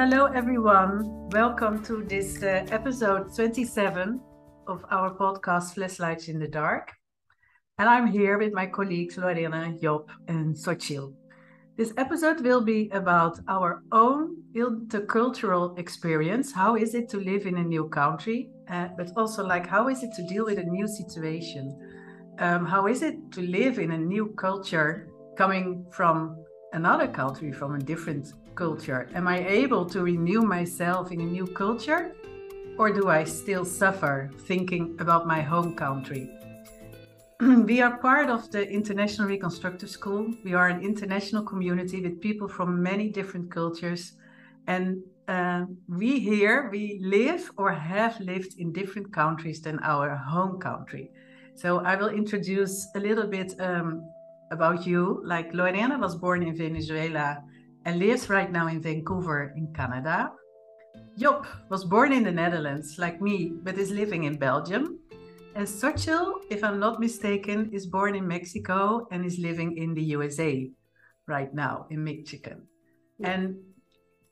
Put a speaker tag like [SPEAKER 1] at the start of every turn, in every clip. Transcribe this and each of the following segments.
[SPEAKER 1] hello everyone. Welcome to this uh, episode 27 of our podcast Flashlights in the Dark. And I'm here with my colleagues Lorena, Job, and Xochitl. This episode will be about our own intercultural experience. How is it to live in a new country? Uh, but also, like, how is it to deal with a new situation? Um, how is it to live in a new culture coming from another country, from a different culture? Am I able to renew myself in a new culture? Or do I still suffer thinking about my home country? we are part of the International Reconstructive School. We are an international community with people from many different cultures. And uh, we here, we live or have lived in different countries than our home country. So I will introduce a little bit um, about you. Like Lorena was born in Venezuela and lives right now in Vancouver in Canada. Job was born in the Netherlands, like me, but is living in Belgium. And Xochitl, if I'm not mistaken, is born in Mexico and is living in the USA right now in Michigan. Yeah. And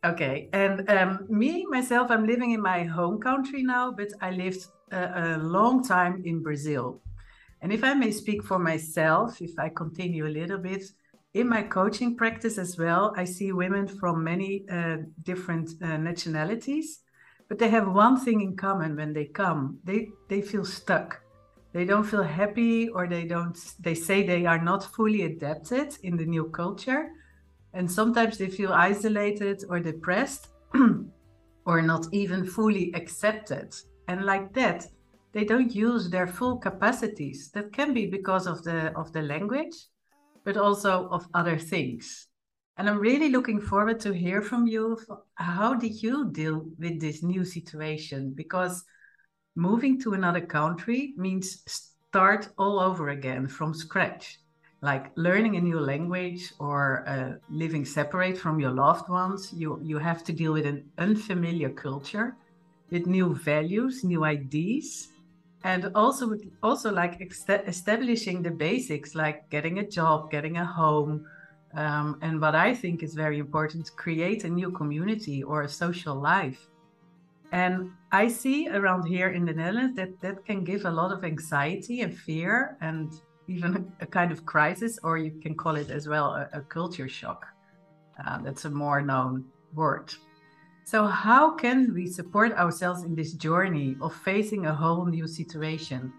[SPEAKER 1] okay, and um, me myself, I'm living in my home country now, but I lived a, a, long time in Brazil. And if I may speak for myself, if I continue a little bit, in my coaching practice as well, I see women from many uh, different uh, nationalities but they have one thing in common when they come. They they feel stuck. They don't feel happy or they don't they say they are not fully adapted in the new culture. And sometimes they feel isolated or depressed or not even fully accepted. And like that they don't use their full capacities. That can be because of the of the language but also of other things and I'm really looking forward to hear from you. How did you deal with this new situation? Because moving to another country means start all over again from scratch, like learning a new language or uh, living separate from your loved ones. You you have to deal with an unfamiliar culture, with new values, new ideas, and also also like establishing the basics, like getting a job, getting a home um, and what I think is very important, create a new community or a social life. And I see around here in the Netherlands that that can give a lot of anxiety and fear and even a kind of crisis, or you can call it as well a, a culture shock. Uh, that's a more known word. So, how can we support ourselves in this journey of facing a whole new situation?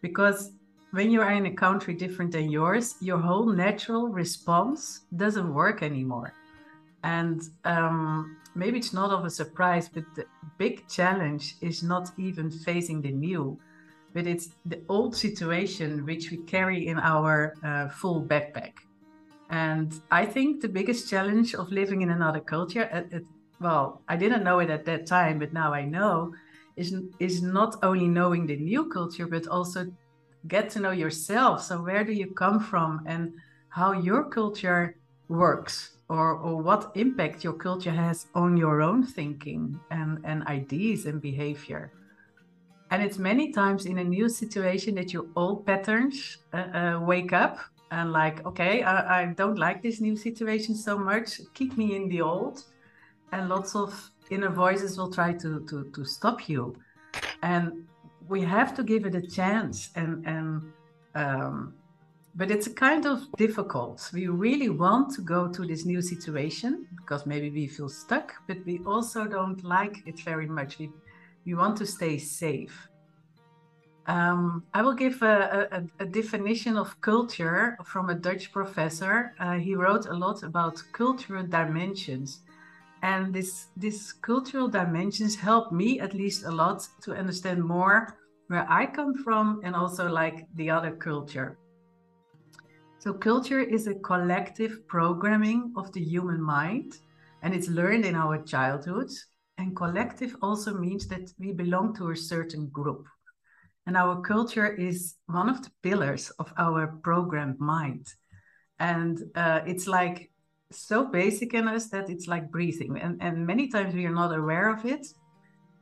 [SPEAKER 1] Because when you are in a country different than yours, your whole natural response doesn't work anymore. And um, maybe it's not of a surprise, but the big challenge is not even facing the new, but it's the old situation which we carry in our uh, full backpack. And I think the biggest challenge of living in another culture, it, it, well, I didn't know it at that time, but now I know, is, is not only knowing the new culture, but also get to know yourself. So, where do you come from and how your culture works, or, or what impact your culture has on your own thinking and, and ideas and behavior. And it's many times in a new situation that your old patterns uh, uh, wake up and, like, okay, I, I don't like this new situation so much, keep me in the old. And lots of inner voices will try to, to, to stop you. And we have to give it a chance and and um, but it's kind of difficult we really want to go to this new situation because maybe we feel stuck but we also don't like it very much we we want to stay safe um, I will give a, a, a, definition of culture from a Dutch professor. Uh, he wrote a lot about cultural dimensions. And this, this cultural dimensions help me at least a lot to understand more where I come from and also like the other culture. So, culture is a collective programming of the human mind and it's learned in our childhood. And collective also means that we belong to a certain group. And our culture is one of the pillars of our programmed mind. And uh, it's like so basic in us that it's like breathing. And, and many times we are not aware of it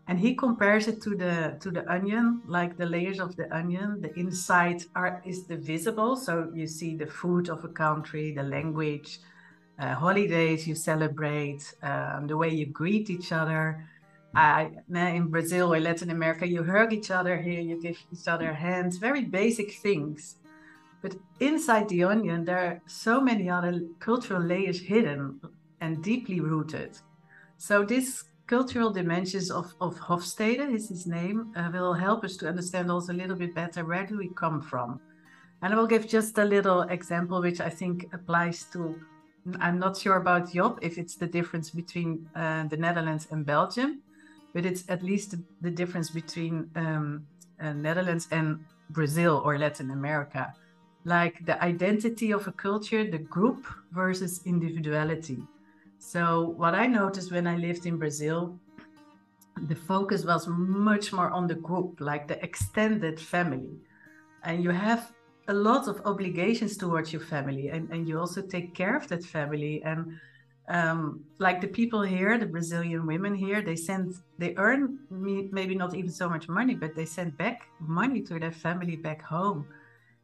[SPEAKER 1] and he compares it to the to the onion like the layers of the onion the inside are is the visible so you see the food of a country the language uh, holidays you celebrate, um, the way you greet each other. I, in Brazil or Latin America, you hug each other. Here, you give each other hands. Very basic things. But inside the onion, there are so many other cultural layers hidden and deeply rooted. So this cultural dimensions of, of Hofstede is his name, uh, will help us to understand also a little bit better where do we come from. And I will give just a little example, which I think applies to, I'm not sure about Job, if it's the difference between uh, the Netherlands and Belgium, but it's at least the, the difference between um, uh, Netherlands and Brazil or Latin America. Like the identity of a culture, the group versus individuality. So, what I noticed when I lived in Brazil, the focus was much more on the group, like the extended family. And you have a lot of obligations towards your family, and, and you also take care of that family. And um, like the people here, the Brazilian women here, they send, they earn maybe not even so much money, but they send back money to their family back home.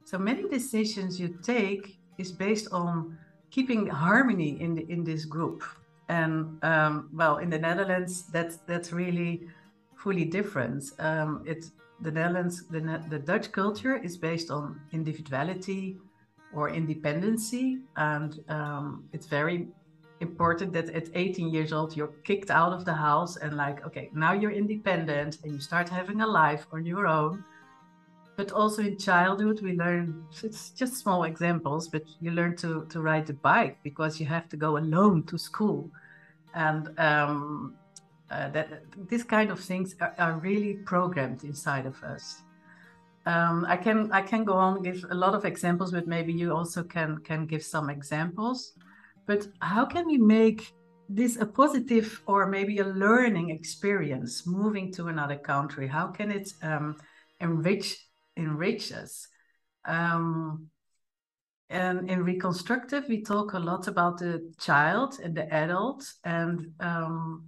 [SPEAKER 1] So many decisions you take is based on keeping harmony in the, in this group. And um, well, in the Netherlands, that's that's really fully different. Um, it's the Netherlands, the, the Dutch culture is based on individuality or independency, and um, it's very important that at 18 years old you're kicked out of the house and like okay now you're independent and you start having a life on your own but also in childhood we learn it's just small examples but you learn to to ride the bike because you have to go alone to school. And um, uh, that these kind of things are, are, really programmed inside of us. Um, i can i can go on give a lot of examples but maybe you also can can give some examples. But how can we make this a positive or maybe a learning experience moving to another country? How can it um, enrich enrich us. Um, and in reconstructive, we talk a lot about the child and the adult, and um,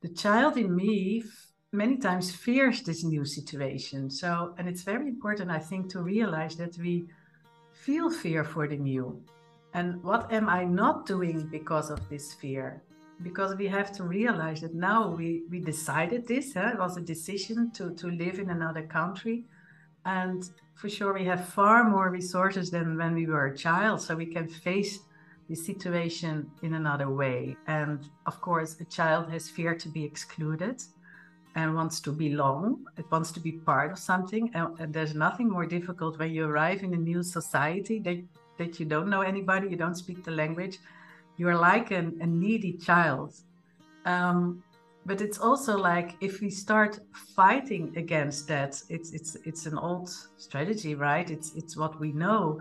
[SPEAKER 1] the child in me many times fears this new situation. So, and it's very important, I think, to realize that we feel fear for the new. And what am I not doing because of this fear? Because we have to realize that now we, we decided this, huh? it was a decision to, to live in another country. And for sure, we have far more resources than when we were a child, so we can face the situation in another way. And of course, a child has fear to be excluded and wants to belong. It wants to be part of something. And, and, there's nothing more difficult when you arrive in a new society that, that you don't know anybody, you don't speak the language. You're like an, a needy child. Um, but it's also like if we start fighting against that it's it's it's an old strategy right? It's it's what we know.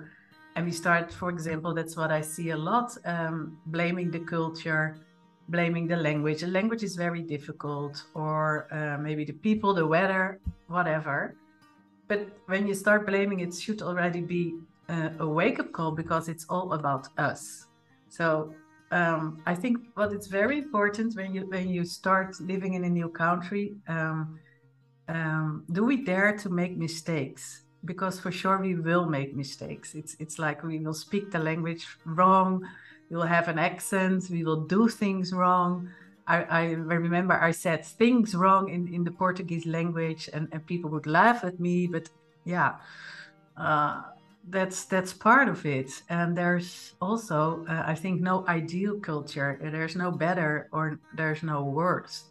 [SPEAKER 1] And we start for example that's what i see a lot um, blaming the culture blaming the language. The language is very difficult or uh, maybe the people the weather whatever. But when you start blaming it should already be uh, a wake-up call because it's all about us. So um, I think what it's very important when you when you start living in a new country, um, um, do we dare to make mistakes? Because for sure we will make mistakes. It's it's like we will speak the language wrong, we will have an accent, we will do things wrong. I, I remember I said things wrong in, in the Portuguese language, and, and people would laugh at me. But yeah, uh, that's that's part of it. And there's also uh, i think no ideal culture. There's no better or there's no worse.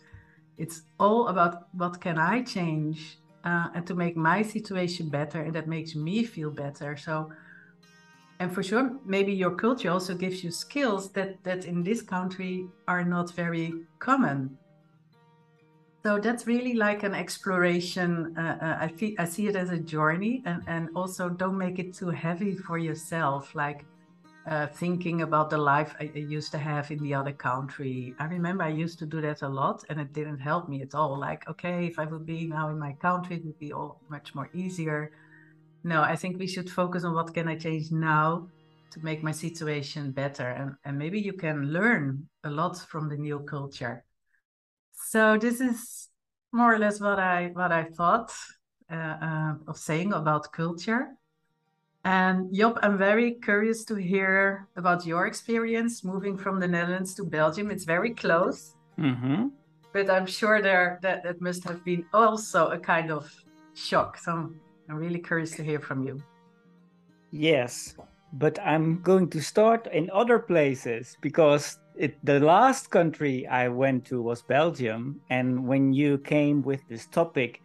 [SPEAKER 1] It's all about what can i change uh, and to make my situation better and that makes me feel better. So and for sure maybe your culture also gives you skills that that in this country are not very common so that's really like an exploration. Uh, uh, I, see, I see it as a journey, and, and also don't make it too heavy for yourself. Like uh, thinking about the life I, I, used to have in the other country. I remember I used to do that a lot, and it didn't help me at all. Like, okay, if I would be now in my country, it would be all much more easier. No, I think we should focus on what can I change now to make my situation better, and, and maybe you can learn a lot from the new culture. So this is more or less what I what I thought uh, uh, of saying about culture. And Job, I'm very curious to hear about your experience moving from the Netherlands to Belgium. It's very close. Mm-hmm. But I'm sure there that that must have been also a kind of shock. So I'm really curious to hear from you.
[SPEAKER 2] Yes, but I'm going to start in other places because it, the last country I went to was Belgium. And when you came with this topic,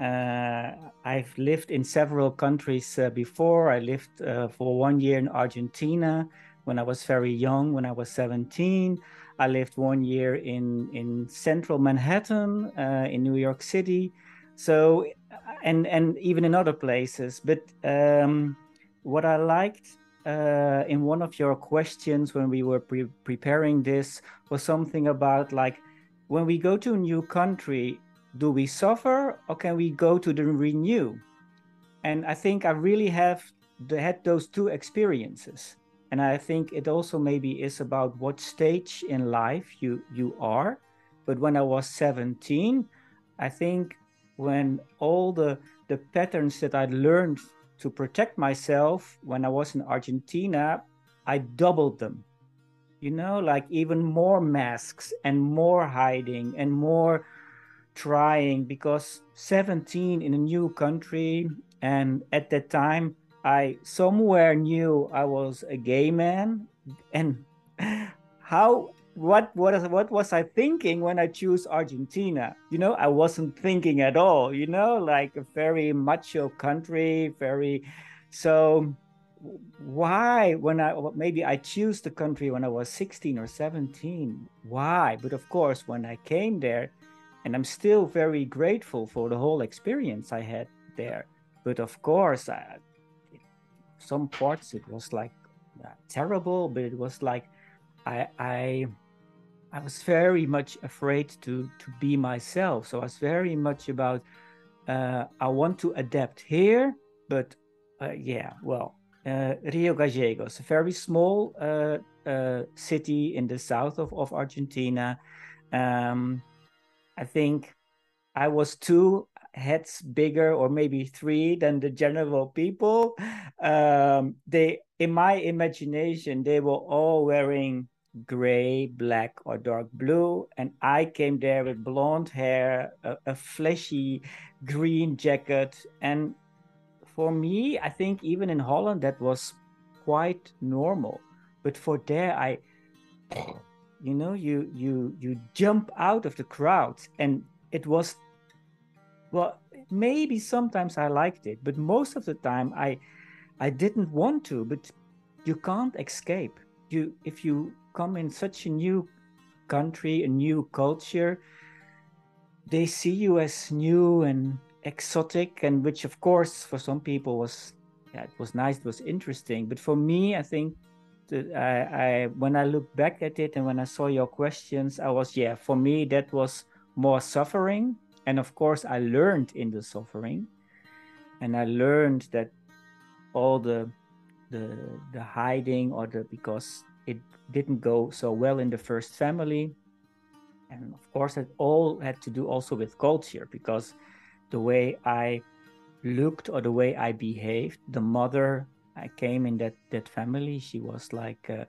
[SPEAKER 2] uh, I've lived in several countries uh, before. I lived uh, for one year in Argentina when I was very young, when I was 17. I lived one year in, in central Manhattan, uh, in New York City. So, and, and even in other places. But um, what I liked uh, in one of your questions when we were pre- preparing this was something about like when we go to a new country, do we suffer or can we go to the renew? And I think I really have had those two experiences. And I think it also maybe is about what stage in life you you are. But when I was 17, I think when all the the patterns that I learned to protect myself when I was in Argentina, I doubled them. You know, like even more masks and more hiding and more trying because 17 in a new country and at that time I somewhere knew I was a gay man and how what what what was I thinking when I choose Argentina? You know, I wasn't thinking at all. You know, like a very macho country, very so. Why, when I maybe I choose the country when I was 16 or 17? Why? But of course, when I came there, and I'm still very grateful for the whole experience I had there. But of course, I, some parts it was like uh, terrible, but it was like I I I was very much afraid to to be myself. So I was very much about uh, I want to adapt here, but uh, yeah, well, uh, Rio Gallegos, a very small uh, uh, city in the south of, of Argentina. Um, I think I was two heads bigger or maybe three than the general people. Um, they, in my imagination, they were all wearing gray, black, or dark blue. And I came there with blonde hair, a, a fleshy green jacket. And for me, I think even in Holland, that was quite normal. But for there, I, you know, you you you jump out of the crowd, and it was, well, maybe sometimes I liked it, but most of the time I, I didn't want to. But you can't escape. You if you come in such a new country, a new culture, they see you as new and exotic, and which, of course, for some people was yeah, it was nice, it was interesting. But for me, I think that I, I when I look back at it and when I saw your questions, I was yeah, for me that was more suffering, and of course, I learned in the suffering, and I learned that all the the the hiding or the because it didn't go so well in the first family. And of course, it all had to do also with culture because the way I looked or the way I behaved, the mother I came in that that family, she was like, uh,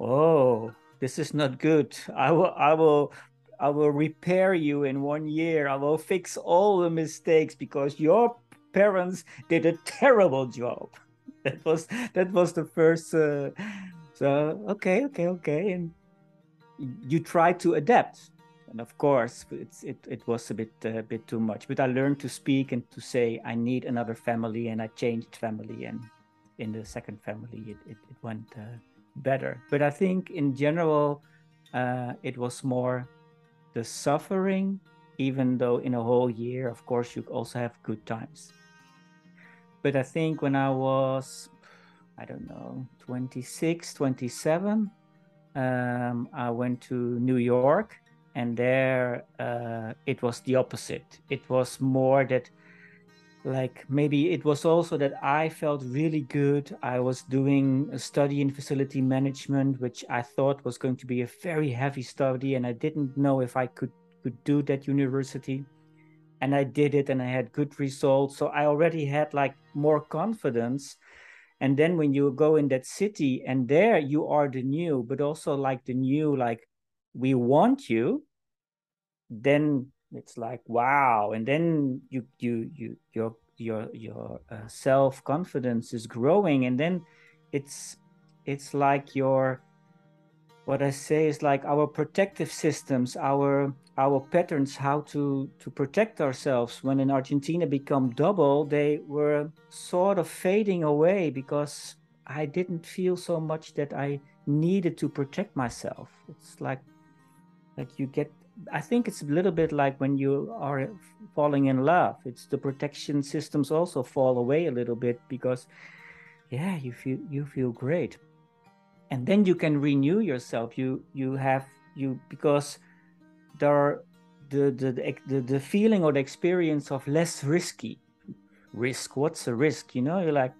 [SPEAKER 2] "Oh, this is not good. I will, I will, I will repair you in one year. I will fix all the mistakes because your parents did a terrible job." That was that was the first uh, so okay, okay, okay, and you try to adapt. And of course, it's it, it was a bit a uh, bit too much. But I learned to speak and to say I need another family, and I changed family, and in the second family it it, it went uh, better. But I think in general, uh, it was more the suffering. Even though in a whole year, of course, you also have good times. But I think when I was I don't know, 26, 27, um, I went to New York, and there uh, it was the opposite. It was more that, like, maybe it was also that I felt really good. I was doing a study in facility management, which I thought was going to be a very heavy study, and I didn't know if I could could do that university. And I did it, and I had good results. So I already had like more confidence and then when you go in that city and there you are the new but also like the new like we want you then it's like wow. And then you you you your your your uh, self confidence is growing. And then it's it's like your what i say is like our protective systems our our patterns how to to protect ourselves. When in argentina become double they were sort of fading away because i didn't feel so much that i needed to protect myself. It's like like you get i think it's a little bit like when you are falling in love. It's the protection systems also fall away a little bit because yeah you feel you feel great. And then you can renew yourself. You you have you because there are the the the, the feeling or the experience of less risky. Risk what's a risk? You know you're like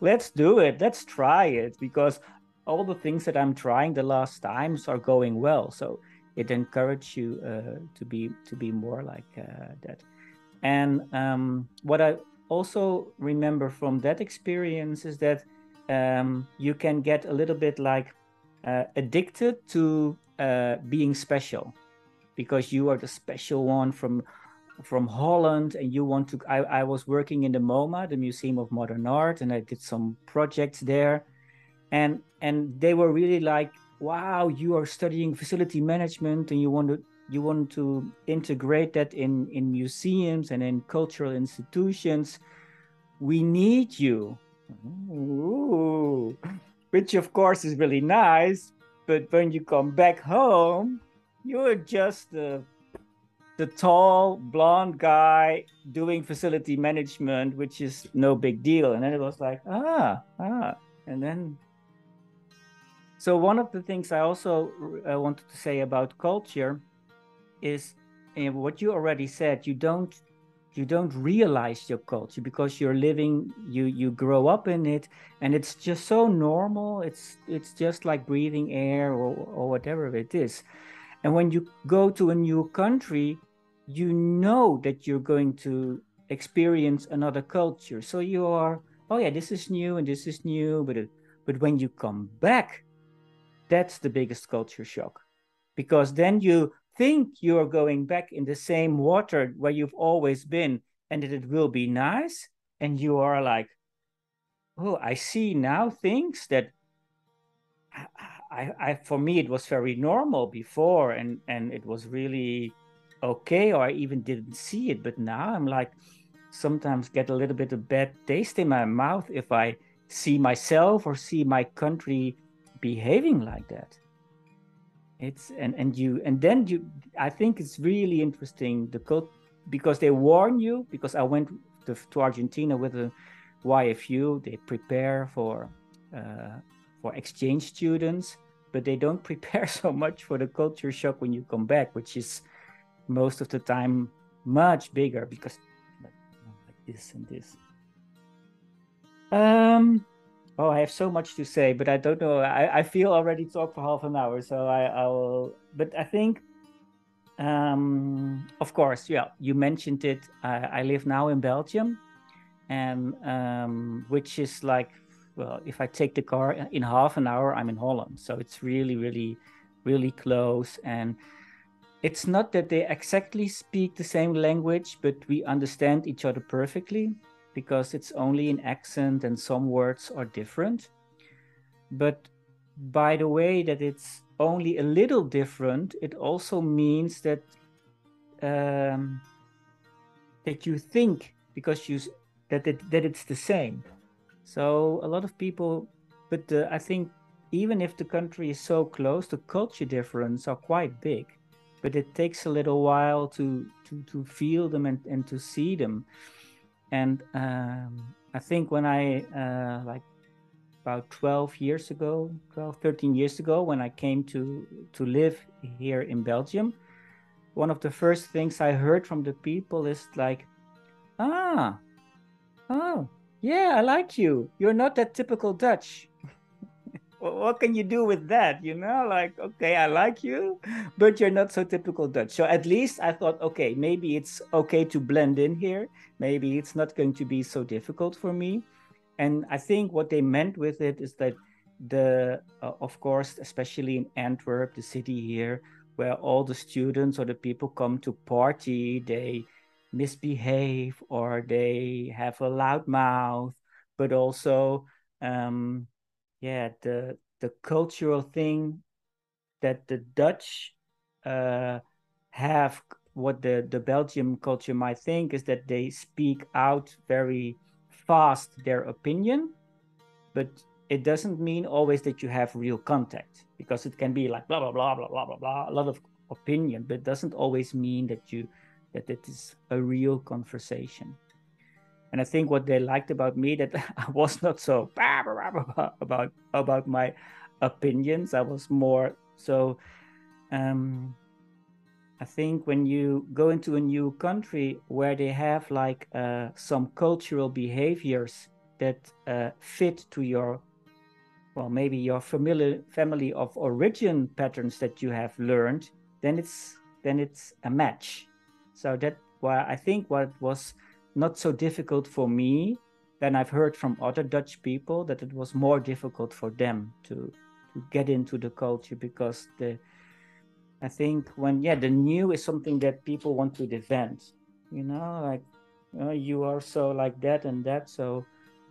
[SPEAKER 2] let's do it let's try it because all the things that i'm trying the last times are going well. So it encourages you uh, to be to be more like uh, that. And um, what I also remember from that experience is that um, you can get a little bit like uh, addicted to uh, being special because you are the special one from from Holland and you want to I, I was working in the MoMA, the Museum of Modern Art, and I did some projects there. And and they were really like wow you are studying facility management and you want to you want to integrate that in in museums and in cultural institutions we need you Ooh. which of course is really nice but when you come back home you're just the the tall blonde guy doing facility management which is no big deal. And then it was like ah ah. And then so one of the things I also uh, wanted to say about culture is uh, what you already said. You don't you don't realize your culture because you're living you you grow up in it and it's just so normal. It's it's just like breathing air or, or whatever it is and when you go to a new country you know that you're going to experience another culture. So you are oh yeah this is new and this is new but it, but when you come back that's the biggest culture shock. Because then you think you're going back in the same water where you've always been and that it will be nice. And you are like oh i see now things that I, I for me it was very normal before and and it was really okay or i even didn't see it but now i'm like sometimes get a little bit of bad taste in my mouth if i see myself or see my country behaving like that. It's and and you and then you i think it's really interesting the cult because they warn you because i went to, to argentina with a yfu they prepare for uh, for exchange students but they don't prepare so much for the culture shock when you come back which is most of the time much bigger because like, this and this um Oh, I have so much to say, but I don't know. I, I feel already talk for half an hour, so I, I will. But I think, um, of course, yeah, you mentioned it. I, I live now in Belgium, and um, which is like, well, if I take the car in half an hour, I'm in Holland. So it's really, really, really close. And it's not that they exactly speak the same language, but we understand each other perfectly because it's only an accent and some words are different. But by the way that it's only a little different, it also means that um, that you think because you that it, that it's the same. So a lot of people, but the, I think even if the country is so close, the culture difference are quite big. But it takes a little while to to to feel them and, and to see them and um, i think when i uh, like about 12 years ago 12 13 years ago when i came to to live here in belgium one of the first things i heard from the people is like ah oh yeah i like you. You're not that typical dutch. What can you do with that you know? Like okay i like you but you're not so typical dutch. So at least i thought okay maybe it's okay to blend in here. Maybe it's not going to be so difficult for me. And I think what they meant with it is that the, uh, of course, especially in Antwerp, the city here, where all the students or the people come to party, they misbehave or they have a loud mouth, but also, um, yeah, the the cultural thing that the Dutch uh, have what the, the Belgium culture might think is that they speak out very fast their opinion, but it doesn't mean always that you have real contact because it can be like blah blah blah blah blah blah blah a lot of opinion, but it doesn't always mean that you that it is a real conversation. And I think what they liked about me that I was not so about about my opinions. I was more so um, I think when you go into a new country where they have like uh, some cultural behaviors that uh, fit to your, well, maybe your familiar family of origin patterns that you have learned, then it's then it's a match. So that why I think what was not so difficult for me than I've heard from other Dutch people that it was more difficult for them to to get into the culture because the I think when yeah, the new is something that people want to defend. You know, like oh, you are so like that and that. So,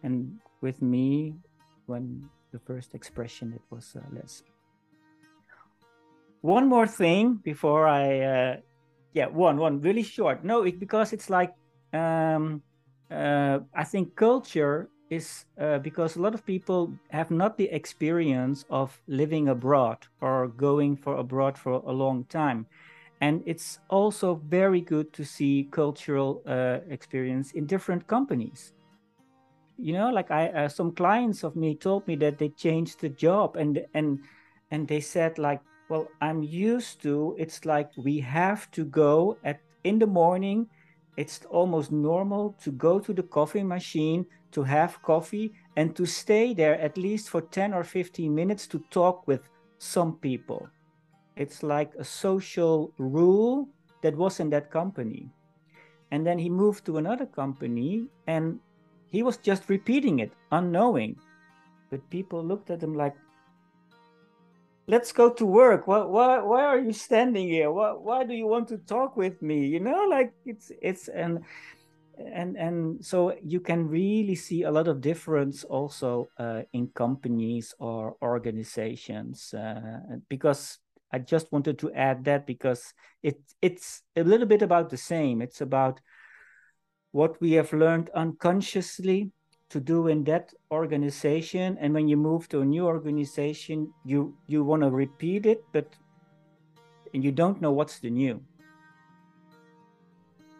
[SPEAKER 2] and with me, when the first expression, it was uh, less. One more thing before I, uh, yeah, one one really short. No, it, because it's like um, uh, I think culture is uh, because a lot of people have not the experience of living abroad or going for abroad for a long time and it's also very good to see cultural uh, experience in different companies you know like i uh, some clients of me told me that they changed the job and and and they said like well i'm used to it's like we have to go at in the morning it's almost normal to go to the coffee machine to have coffee and to stay there at least for 10 or 15 minutes to talk with some people. It's like a social rule that was in that company. And then he moved to another company and he was just repeating it, unknowing. But people looked at him like, let's go to work. Why, why, why are you standing here? Why, why do you want to talk with me? You know, like it's, it's, and and and so you can really see a lot of difference also uh, in companies or organizations uh, because I just wanted to add that because it it's a little bit about the same. It's about what we have learned unconsciously to do in that organization, and when you move to a new organization, you you want to repeat it, but and you don't know what's the new.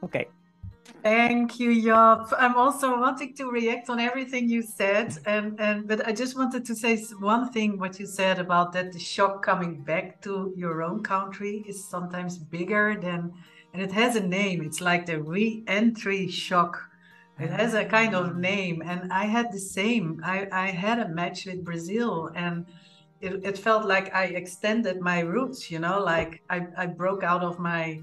[SPEAKER 2] Okay.
[SPEAKER 1] Thank you, Job. I'm also wanting to react on everything you said, and and but I just wanted to say one thing. What you said about that the shock coming back to your own country is sometimes bigger than, and it has a name. It's like the re-entry shock. It has a kind of name, and I had the same. I I had a match with Brazil, and it, it felt like I extended my roots. You know, like I I broke out of my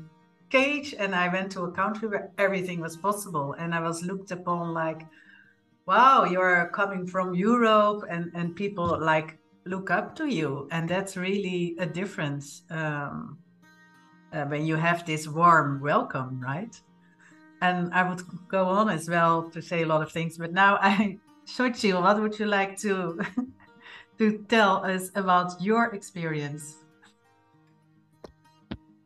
[SPEAKER 1] cage and I went to a country where everything was possible. And I was looked upon like, wow, you're coming from Europe and, and people like look up to you. And that's really a difference um, uh, when you have this warm welcome, right? And I would go on as well to say a lot of things, but now I, Xochitl, what would you like to to tell us about your experience?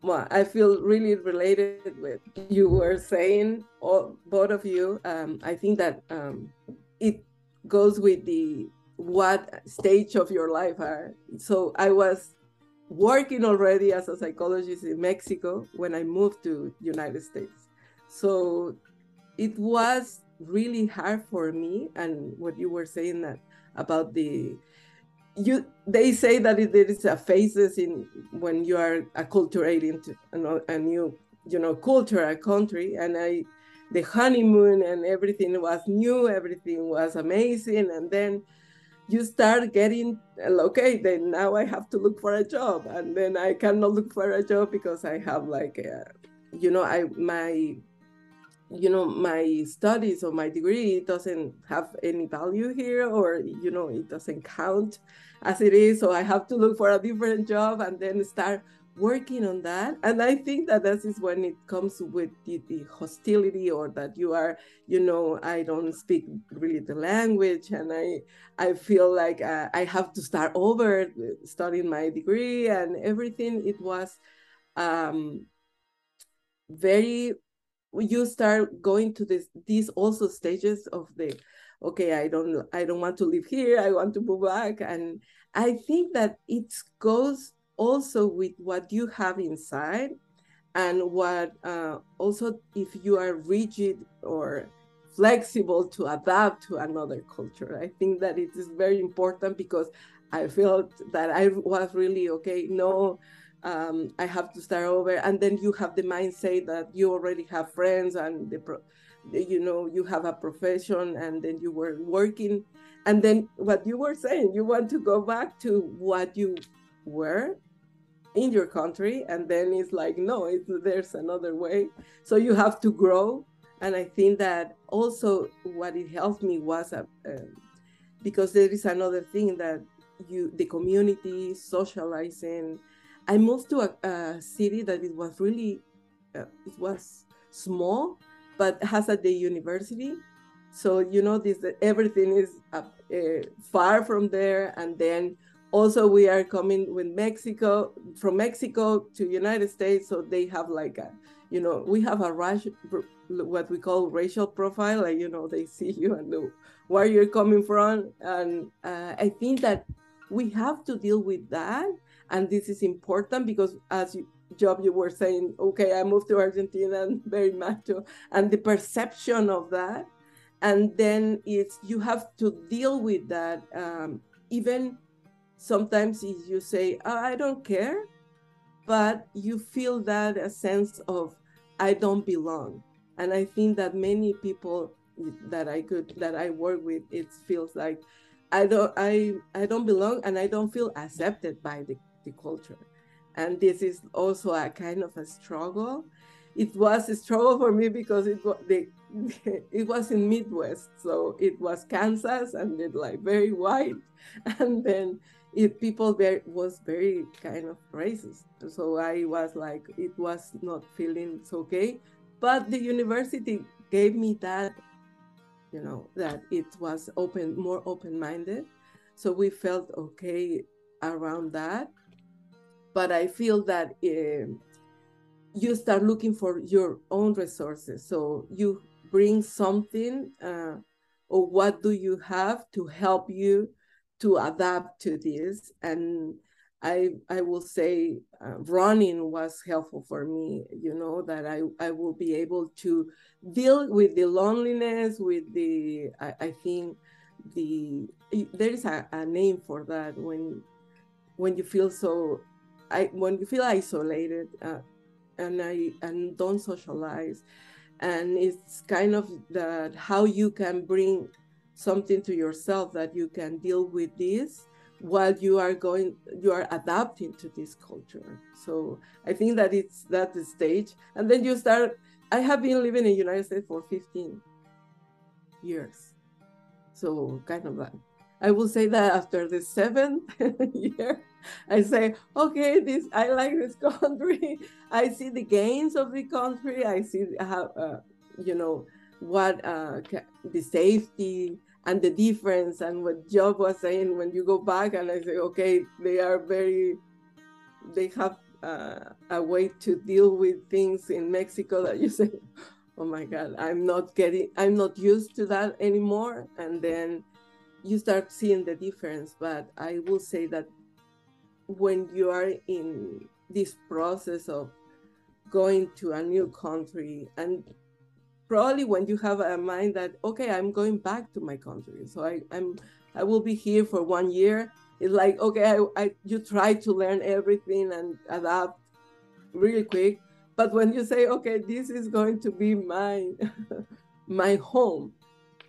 [SPEAKER 3] well, I feel really related with you were saying, all, both of you. Um, I think that um, it goes with the what stage of your life are. So I was working already as a psychologist in Mexico when I moved to United States. So it was really hard for me and what you were saying that about the you they say that it, there is a phases in when you are acculturating to a new you know culture a country and i the honeymoon and everything was new everything was amazing and then you start getting okay then now i have to look for a job and then i cannot look for a job because i have like a, you know i my you know my studies or my degree doesn't have any value here or you know it doesn't count as it is. So i have to look for a different job and then start working on that. And i think that this is when it comes with the, the hostility or that you are you know i don't speak really the language and i i feel like uh, i have to start over studying my degree and everything. It was um very you start going to this these also stages of the okay i don't i don't want to live here i want to move back. And i think that it goes also with what you have inside and what uh, also if you are rigid or flexible to adapt to another culture. I think that it is very important because i felt that i was really okay no um, I have to start over. And then you have the mindset that you already have friends and the, pro- you know, you have a profession and then you were working. And then what you were saying, you want to go back to what you were in your country. And then it's like, no, there's another way. So you have to grow. And I think that also what it helped me was a, uh, because there is another thing that you, the community, socializing, I moved to a, a city that it was really, uh, it was small, but has a the university. So you know this everything is uh, far from there, and then also we are coming with Mexico from Mexico to United States, so they have like a, you know, we have a rush, what we call racial profile, like you know they see you and know where you're coming from, and uh, I think that we have to deal with that and this is important because as you, Job, you were saying, okay, I moved to Argentina and very macho, and the perception of that. And then it's you have to deal with that. Um, even sometimes you say, oh, I don't care, but you feel that a sense of I don't belong. And I think that many people that I could that I work with, it feels like I don't I I don't belong and I don't feel accepted by the the culture. And this is also a kind of a struggle. It was a struggle for me because it was the it was in Midwest, so it was Kansas and it like very white, and then it people very was very kind of racist. So I was like it was not feeling so okay, but the university gave me that, you know, that it was open more open minded, so we felt okay around that but I feel that uh, you start looking for your own resources. So you bring something, uh, or what do you have to help you to adapt to this? And I I will say uh, running was helpful for me. You know that I I will be able to deal with the loneliness, with the I, I think the there is a, a name for that when when you feel so I when you feel isolated uh, and I and don't socialize, and it's kind of that how you can bring something to yourself that you can deal with this while you are going you are adapting to this culture. So i think that it's that stage. And then you start i have been living in the united states for 15 years. So kind of that i will say that after the seventh year I say, okay, this I like this country. I see the gains of the country. I see how, uh, you know, what uh, the safety and the difference and what Job was saying when you go back and I say, okay, they are very, they have uh, a way to deal with things in Mexico that you say, oh my God, I'm not getting, I'm not used to that anymore. And then you start seeing the difference. But I will say that when you are in this process of going to a new country and probably when you have a mind that okay i'm going back to my country. So I, i'm i will be here for one year. It's like okay I, I you try to learn everything and adapt really quick. But when you say okay this is going to be my my home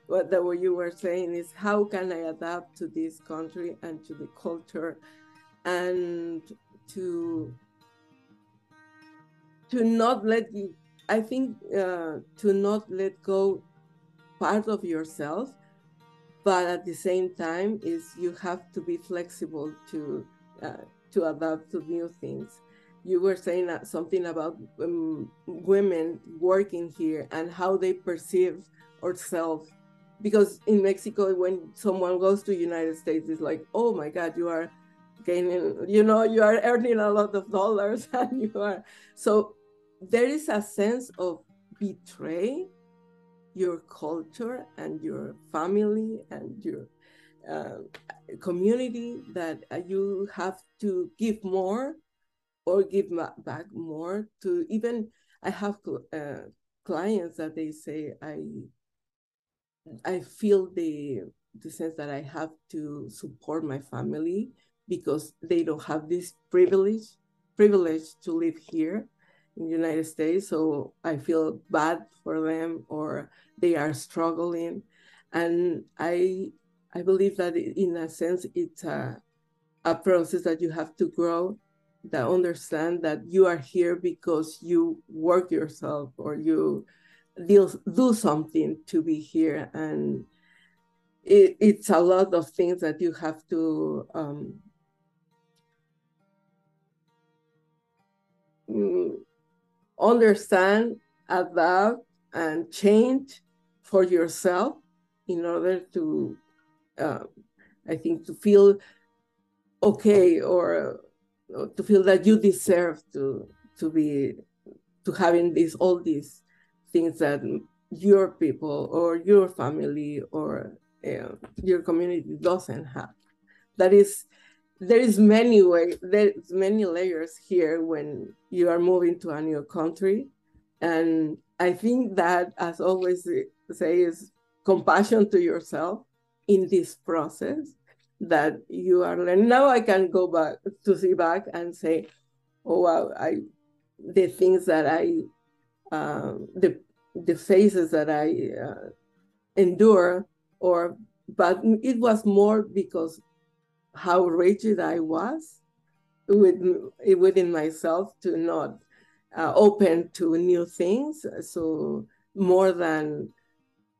[SPEAKER 3] what the what you were saying is how can i adapt to this country and to the culture and to to not let you I think uh, to not let go part of yourself, but at the same time is you have to be flexible to uh, to adapt to new things. You were saying something about um, women working here and how they perceive ourselves because in Mexico, when someone goes to United States, it's like, oh my God, you are gaining, you know, you are earning a lot of dollars, and you are so there is a sense of betray your culture and your family and your uh, community that uh, you have to give more or give back more to even i have uh, clients that they say i I feel the the sense that I have to support my family because they don't have this privilege privilege to live here in the United States. So I feel bad for them or they are struggling. And I I believe that in a sense it's a, a process that you have to grow that understand that you are here because you work yourself or you do, do something to be here and it, it's a lot of things that you have to um, understand adapt and change for yourself in order to uh, i think to feel okay or, or to feel that you deserve to to be to having this all these things that your people or your family or uh, your community doesn't have. That is, there is many way, there's many layers here when you are moving to a new country, and I think that, as always say, is compassion to yourself in this process that you are learning. Now I can go back to see back and say, oh wow, I the things that I um, the the phases that I uh, endure, or but it was more because how rigid I was with within myself to not uh, open to new things. So more than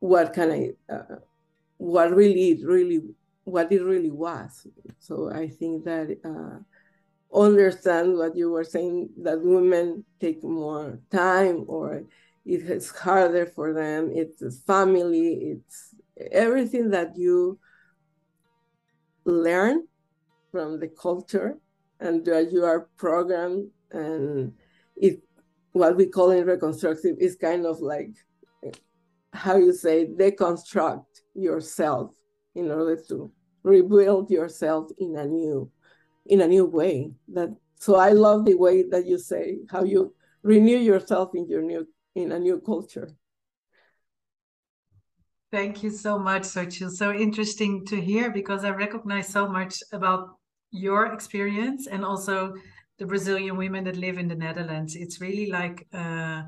[SPEAKER 3] what can I, uh, what really, really, what it really was. So I think that uh, understand what you were saying that women take more time or it's harder for them it's family it's everything that you learn from the culture and you are programmed and it what we call in reconstructive is kind of like how you say deconstruct yourself in order to rebuild yourself in a new in a new way. That so i love the way that you say how you renew yourself in your new in a new culture
[SPEAKER 1] thank you so much Xochitl. so interesting to hear because i recognize so much about your experience and also the brazilian women that live in the netherlands it's really like uh,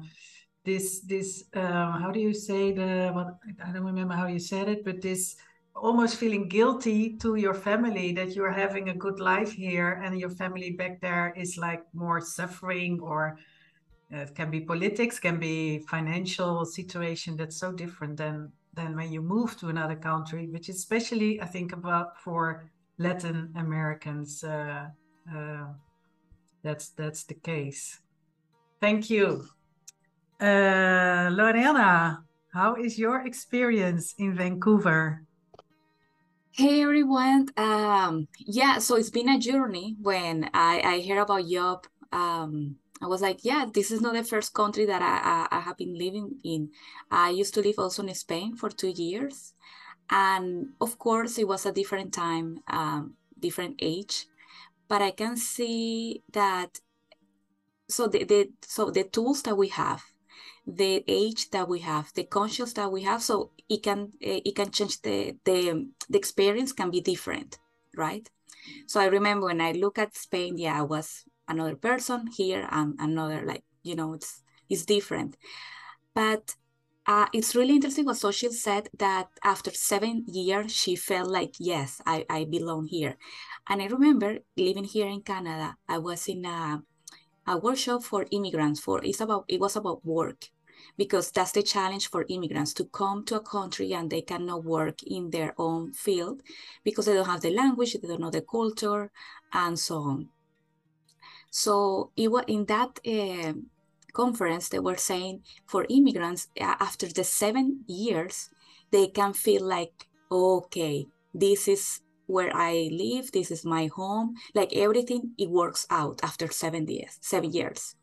[SPEAKER 1] this this uh, how do you say the what i don't remember how you said it but this almost feeling guilty to your family that you're having a good life here and your family back there is like more suffering or uh, it can be politics can be financial situation that's so different than than when you move to another country which is especially i think about for latin americans uh, uh, that's that's the case thank you uh, lorena how is your experience in vancouver
[SPEAKER 4] Hey everyone. Um, yeah, so it's been a journey. When I, I hear about Job, um, I was like, yeah, this is not the first country that I, I, I have been living in. I used to live also in Spain for two years. And of course, it was a different time, um, different age. But I can see that so the, the so the tools that we have the age that we have, the conscience that we have. So it can eh, it can change the the the experience can be different, right? So I remember when I look at Spain, yeah, I was another person here and another like you know it's it's different, but. Uh, it's really interesting what Xochitl said that after seven years, she felt like, yes, I, I belong here. And I remember living here in Canada, I was in a a workshop for immigrants for it's about it was about work because that's the challenge for immigrants to come to a country and they cannot work in their own field because they don't have the language, they don't know the culture, and so on. So it was in that uh, conference they were saying for immigrants after the seven years they can feel like okay this is where I live, this is my home, like everything, it works out after seven years, seven years.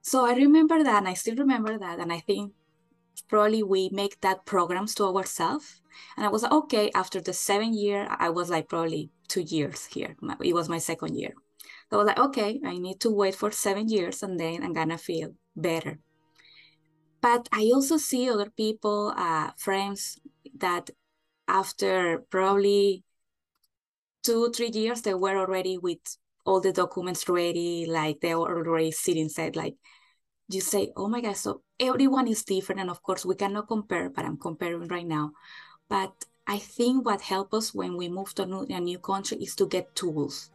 [SPEAKER 4] So I remember that, and I still remember that, and I think probably we make that programs to ourselves. And I was like, okay, after the seven year, I was like probably two years here. It was my second year. So I was like, okay, I need to wait for seven years and then I'm gonna feel better. But I also see other people, uh, friends that after probably two, three years, they were already with all the documents ready, like they were already sitting said, like you say, oh my God, so everyone is different. And of course we cannot compare, but I'm comparing right now. But I think what helps us when we move to a new, a new country is to get tools.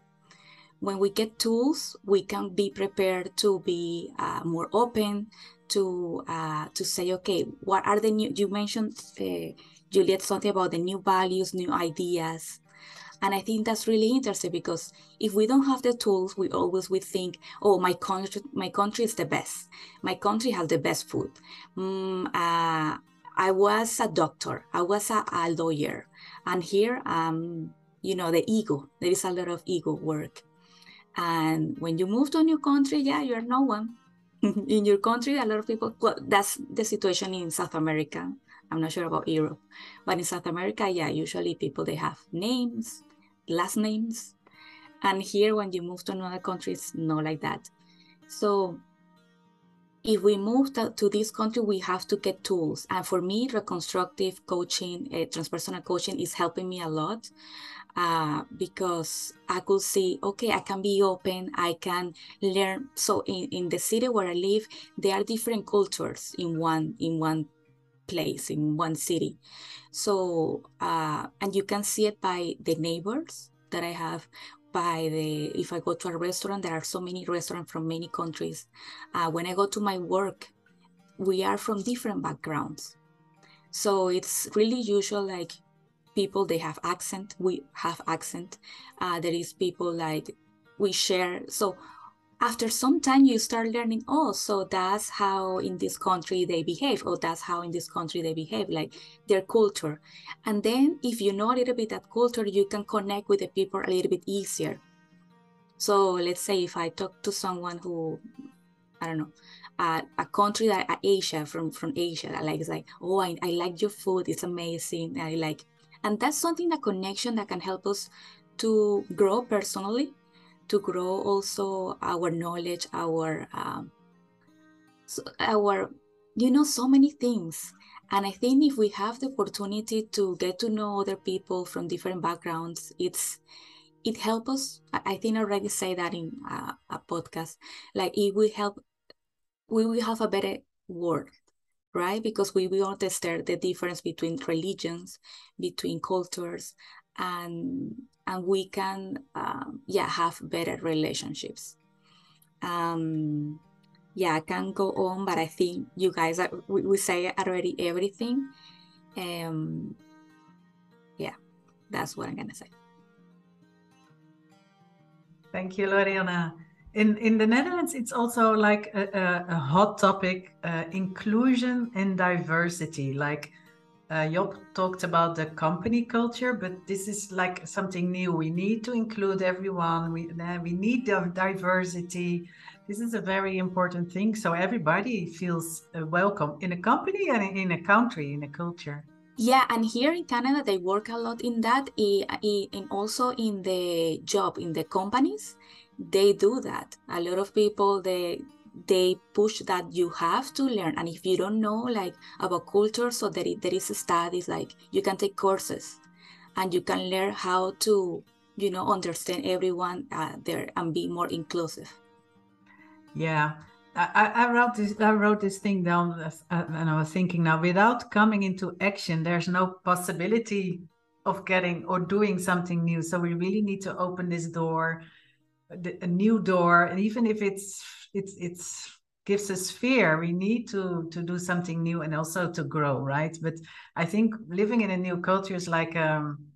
[SPEAKER 4] When we get tools, we can be prepared to be uh, more open, to uh, to say, okay, what are the new? You mentioned, uh, Juliet, something about the new values, new ideas. And I think that's really interesting because if we don't have the tools, we always would think, oh, my country, my country is the best. My country has the best food. Mm, uh, I was a doctor. I was a, a lawyer. And here, um, you know, the ego, there is a lot of ego work. And when you move to a new country, yeah, you're no one. in your country, a lot of people, well, that's the situation in South America. I'm not sure about Europe, but in South America, yeah, usually people they have names, last names. And here, when you move to another country, it's not like that. So if we move to, to, this country, we have to get tools. And for me, reconstructive coaching, uh, transpersonal coaching is helping me a lot uh, because I could see, okay, I can be open, I can learn. So in, in the city where I live, there are different cultures in one in one place in one city. So, uh, and you can see it by the neighbors that I have. By the, if I go to a restaurant, there are so many restaurants from many countries. Uh, when I go to my work, we are from different backgrounds. So it's really usual, like people, they have accent, we have accent. Uh, there is people like we share. So after some time you start learning oh so that's how in this country they behave or that's how in this country they behave like their culture and then if you know a little bit that culture you can connect with the people a little bit easier so let's say if i talk to someone who i don't know uh, a country that uh, asia from from asia like it's like oh I, I like your food it's amazing i like and that's something that connection that can help us to grow personally to grow also our knowledge, our um, so our you know so many things. And I think if we have the opportunity to get to know other people from different backgrounds, it's it helps us. I think I already say that in a, a podcast. Like it will help. We will have a better world right? Because we will understand the difference between religions, between cultures, and and we can um, yeah have better relationships. Um yeah i can go on but i think you guys are, we, we say already everything. Um yeah that's what i'm gonna say.
[SPEAKER 1] Thank you loriana in in the netherlands it's also like a, a, a hot topic uh, inclusion and diversity like uh, Job talked about the company culture, but this is like something new. We need to include everyone. We uh, we need diversity. This is a very important thing, so everybody feels uh, welcome in a company and in a country, in a culture.
[SPEAKER 4] Yeah, and here in Canada, they work a lot in that, and also in the job in the companies, they do that. A lot of people they they push that you have to learn. And if you don't know like about culture so there, there is studies like you can take courses and you can learn how to you know understand everyone uh, there and be more inclusive.
[SPEAKER 1] Yeah. I, I wrote this i wrote this thing down uh, and i was thinking now without coming into action there's no possibility of getting or doing something new. So we really need to open this door a new door and even if it's it's it's gives us fear we need to to do something new and also to grow right? But i think living in a new culture is like um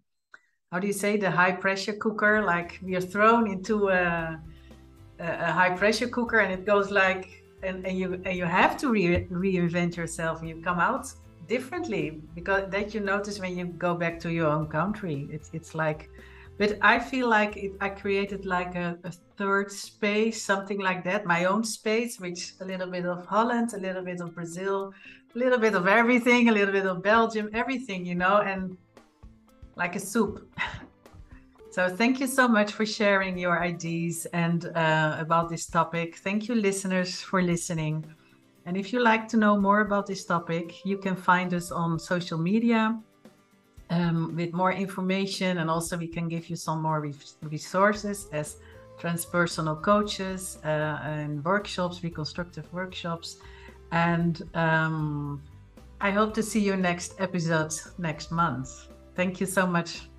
[SPEAKER 1] how do you say the high pressure cooker? Like we are thrown into a, a high pressure cooker and it goes like and, and you and you have to re- reinvent yourself. And you come out differently because that you notice when you go back to your own country. It's it's like but i feel like it, i created like a, a, third space something like that my own space which a little bit of holland a little bit of brazil a little bit of everything a little bit of belgium everything you know and like a soup. So thank you so much for sharing your ideas and uh, about this topic. Thank you listeners for listening. And if you like to know more about this topic you can find us on social media um, with more information and also we can give you some more resources as transpersonal coaches uh, and workshops reconstructive workshops. And um, i hope to see you next episode next month. Thank you so much